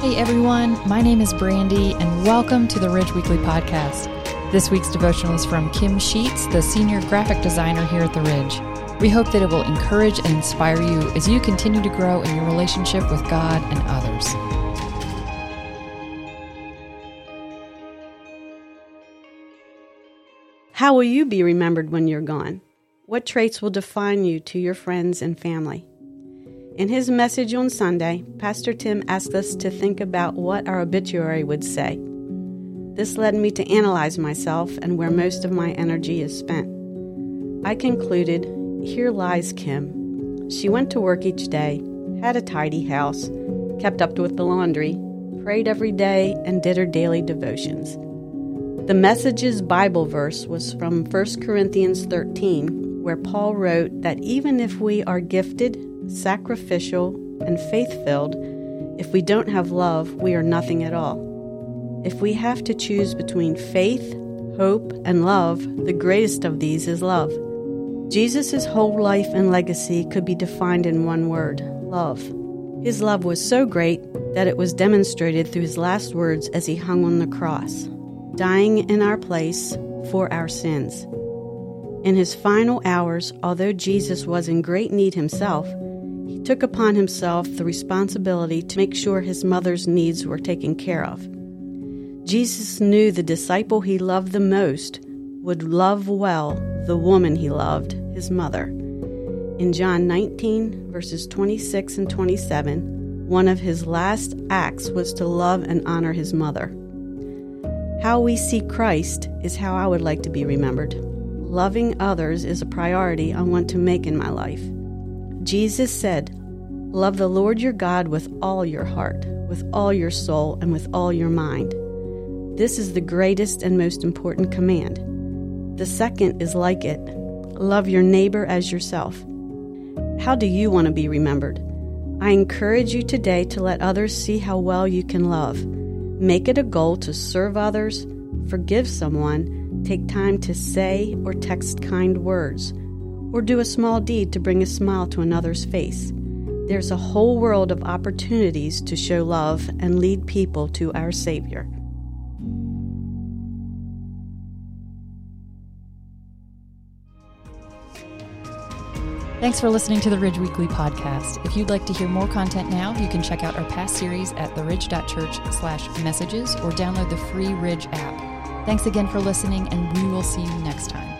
Hey everyone, my name is Brandy, and welcome to the Ridge Weekly Podcast. This week's devotional is from Kim Sheets, the senior graphic designer here at the Ridge. We hope that it will encourage and inspire you as you continue to grow in your relationship with God and others. How will you be remembered when you're gone? What traits will define you to your friends and family? In his message on Sunday, Pastor Tim asked us to think about what our obituary would say. This led me to analyze myself and where most of my energy is spent. I concluded here lies Kim. She went to work each day, had a tidy house, kept up with the laundry, prayed every day, and did her daily devotions. The message's Bible verse was from 1 Corinthians 13, where Paul wrote that even if we are gifted, sacrificial, and faith filled, if we don't have love, we are nothing at all. If we have to choose between faith, hope, and love, the greatest of these is love. Jesus' whole life and legacy could be defined in one word love. His love was so great that it was demonstrated through his last words as he hung on the cross, dying in our place for our sins. In his final hours, although Jesus was in great need himself, took upon himself the responsibility to make sure his mother's needs were taken care of. Jesus knew the disciple he loved the most would love well the woman he loved, his mother. In John 19, verses 26 and 27, one of his last acts was to love and honor his mother. How we see Christ is how I would like to be remembered. Loving others is a priority I want to make in my life. Jesus said, Love the Lord your God with all your heart, with all your soul, and with all your mind. This is the greatest and most important command. The second is like it love your neighbor as yourself. How do you want to be remembered? I encourage you today to let others see how well you can love. Make it a goal to serve others, forgive someone, take time to say or text kind words or do a small deed to bring a smile to another's face. There's a whole world of opportunities to show love and lead people to our Savior. Thanks for listening to the Ridge Weekly podcast. If you'd like to hear more content now, you can check out our past series at theridge.church slash messages or download the free Ridge app. Thanks again for listening, and we will see you next time.